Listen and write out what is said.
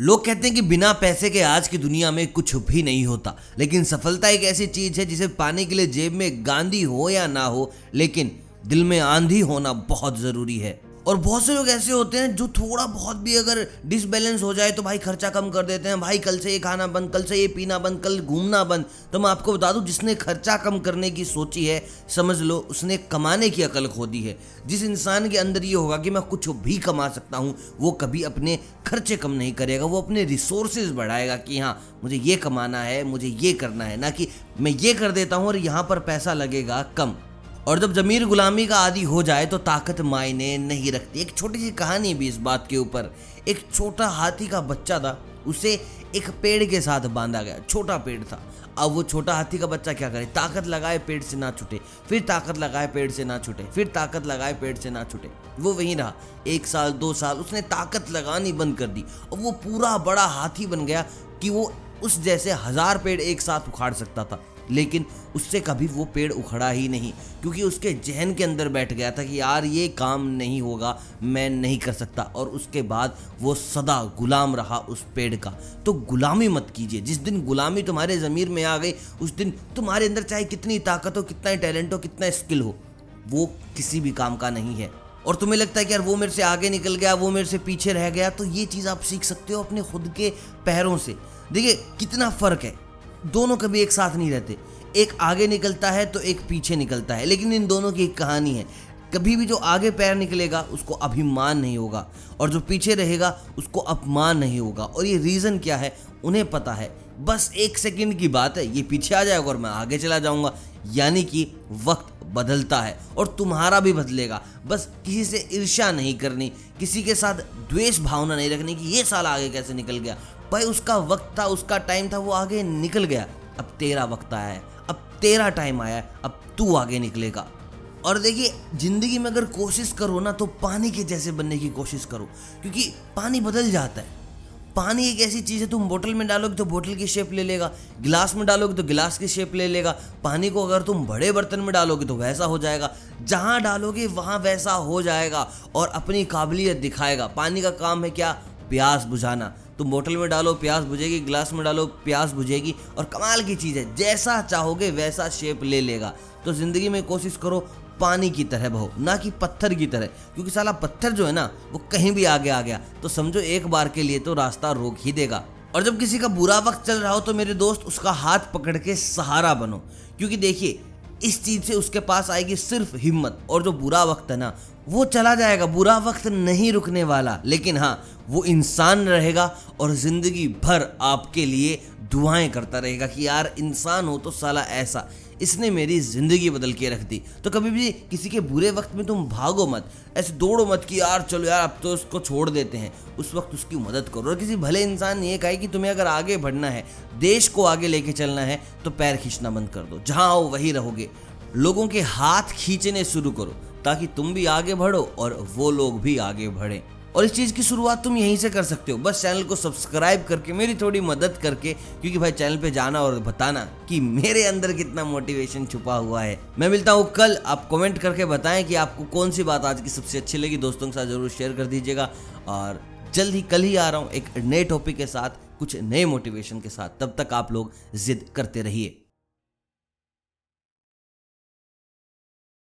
लोग कहते हैं कि बिना पैसे के आज की दुनिया में कुछ भी नहीं होता, लेकिन सफलता एक ऐसी चीज़ है जिसे पाने के लिए जेब में गांधी हो या ना हो, लेकिन दिल में आंधी होना बहुत ज़रूरी है। और बहुत से लोग ऐसे होते हैं जो थोड़ा बहुत भी अगर डिसबैलेंस हो जाए तो भाई खर्चा कम कर देते हैं। भाई, कल से ये खाना बंद, कल से ये पीना बंद, कल घूमना बंद। तो मैं आपको बता दूँ, जिसने खर्चा कम करने की सोची है, समझ लो, उसने कमाने की अकल खो दी है। जिस इंसान के अंदर ये होगा कि मैं कुछ भी कमा सकता हूँ, वो कभी अपने खर्चे कम नहीं करेगा, वो अपने रिसोर्सेज बढ़ाएगा कि हाँ मुझे ये कमाना है, मुझे ये करना है। ना कि मैं ये कर देता हूँ और यहाँ पर पैसा लगेगा कम। और जब जमीर गुलामी का आदि हो जाए तो ताकत मायने नहीं रखती। एक छोटी सी कहानी भी इस बात के ऊपर। एक छोटा हाथी का बच्चा था, उसे एक पेड़ के साथ बांधा गया। छोटा पेड़ था। अब वो छोटा हाथी का बच्चा क्या करे? ताकत लगाए पेड़ से ना छूटे। फिर ताकत लगाए पेड़ से ना छूटे। फिर ताकत लगाए पेड़ से ना छूटे। वो वहीं रहा। एक साल, दो साल उसने ताकत लगानी बंद कर दी। और वो पूरा बड़ा हाथी बन गया कि वो उस जैसे हज़ार पेड़ एक साथ उखाड़ सकता था। लेकिन उससे कभी वो पेड़ उखड़ा ही नहीं, क्योंकि उसके जहन के अंदर बैठ गया था कि यार ये काम नहीं होगा, मैं नहीं कर सकता। और उसके बाद वो सदा गुलाम रहा उस पेड़ का। तो गुलामी मत कीजिए। जिस दिन गुलामी तुम्हारे ज़मीर में आ गई, उस दिन तुम्हारे अंदर चाहे कितनी ताकत हो, कितना टैलेंट हो, कितना स्किल हो, वो किसी भी काम का नहीं है। और तुम्हें लगता है कि यार वो मेरे से आगे निकल गया, वो मेरे से पीछे रह गया तो ये चीज़ आप सीख सकते हो अपने खुद के पैरों से। देखिए, कितना फ़र्क है। दोनों कभी एक साथ नहीं रहते। एक आगे निकलता है तो एक पीछे निकलता है। लेकिन इन दोनों की एक कहानी है। कभी भी जो आगे पैर निकलेगा, उसको अभिमान नहीं होगा। और जो पीछे रहेगा, उसको अपमान नहीं होगा। और ये रीज़न क्या है, उन्हें पता है। बस एक सेकंड की बात है। ये पीछे आ जाएगा और मैं आगे चला जाऊँगा। यानी कि वक्त बदलता है और तुम्हारा भी बदलेगा। बस किसी से ईर्ष्या नहीं करनी। किसी के साथ द्वेष भावना नहीं रखनी कि ये साल आगे कैसे निकल गया। भाई, उसका वक्त था, उसका टाइम था, वो आगे निकल गया। अब तेरा वक्त आया है, अब तेरा टाइम आया है, अब तू आगे निकलेगा। और देखिए, ज़िंदगी में अगर कोशिश करो ना तो पानी के जैसे बनने की कोशिश करो, क्योंकि पानी बदल जाता है। पानी एक ऐसी चीज़ है, तुम बोतल में डालोगे तो बोतल की शेप ले लेगा, गिलास में डालोगे तो गिलास की शेप ले लेगा। पानी को अगर तुम बड़े बर्तन में डालोगे तो वैसा हो जाएगा। जहाँ डालोगे, वहाँ वैसा हो जाएगा और अपनी काबिलियत दिखाएगा। पानी का काम है क्या? प्यास बुझाना। तुम बोतल में डालो प्यास बुझेगी गिलास में डालो प्यास बुझेगी और कमाल की चीज़ है, जैसा चाहोगे वैसा शेप ले लेगा। तो ज़िंदगी में कोशिश करो, पानी की तरह बहो, ना कि पत्थर की तरह, क्योंकि साला पत्थर जो है ना, वो कहीं भी आगे आ गया। तो समझो एक बार के लिए तो रास्ता रोक ही देगा। और जब किसी का बुरा वक्त चल रहा हो तो मेरे दोस्त उसका हाथ पकड़ के सहारा बनो, क्योंकि देखिए, इस चीज़ से उसके पास आएगी सिर्फ़ हिम्मत। और जो बुरा वक्त है ना वो चला जाएगा, बुरा वक्त नहीं रुकने वाला। लेकिन हाँ वो इंसान रहेगा और ज़िंदगी भर आपके लिए दुआएँ करता रहेगा कि यार, इंसान हो तो साला ऐसा। इसने मेरी ज़िंदगी बदल के रख दी। तो कभी भी किसी के बुरे वक्त में तुम भागो मत। ऐसे दौड़ो मत कि यार, चलो यार, अब तो उसको छोड़ देते हैं। उस वक्त उसकी मदद करो। और किसी भले इंसान ने यह कहा कि तुम्हें अगर आगे बढ़ना है, देश को आगे लेके चलना है तो पैर खींचना बंद कर दो। जहाँ आओ वहीं रहोगे। लोगों के हाथ खींचने शुरू करो। ताकि तुम भी आगे बढ़ो और वो लोग भी आगे बढ़ें। और इस चीज़ की शुरुआत तुम यहीं से कर सकते हो। बस चैनल को सब्सक्राइब करके, मेरी थोड़ी मदद करके, क्योंकि भाई चैनल पे जाना और बताना कि मेरे अंदर कितना मोटिवेशन छुपा हुआ है। मैं मिलता हूँ कल, आप कमेंट करके बताएँ कि आपको कौन सी बात आज की सबसे अच्छी लगी। दोस्तों के साथ ज़रूर शेयर कर दीजिएगा। और जल्द ही कल ही आ रहा हूँ एक नए टॉपिक के साथ, कुछ नए मोटिवेशन के साथ। तब तक आप लोग जिद करते रहिए।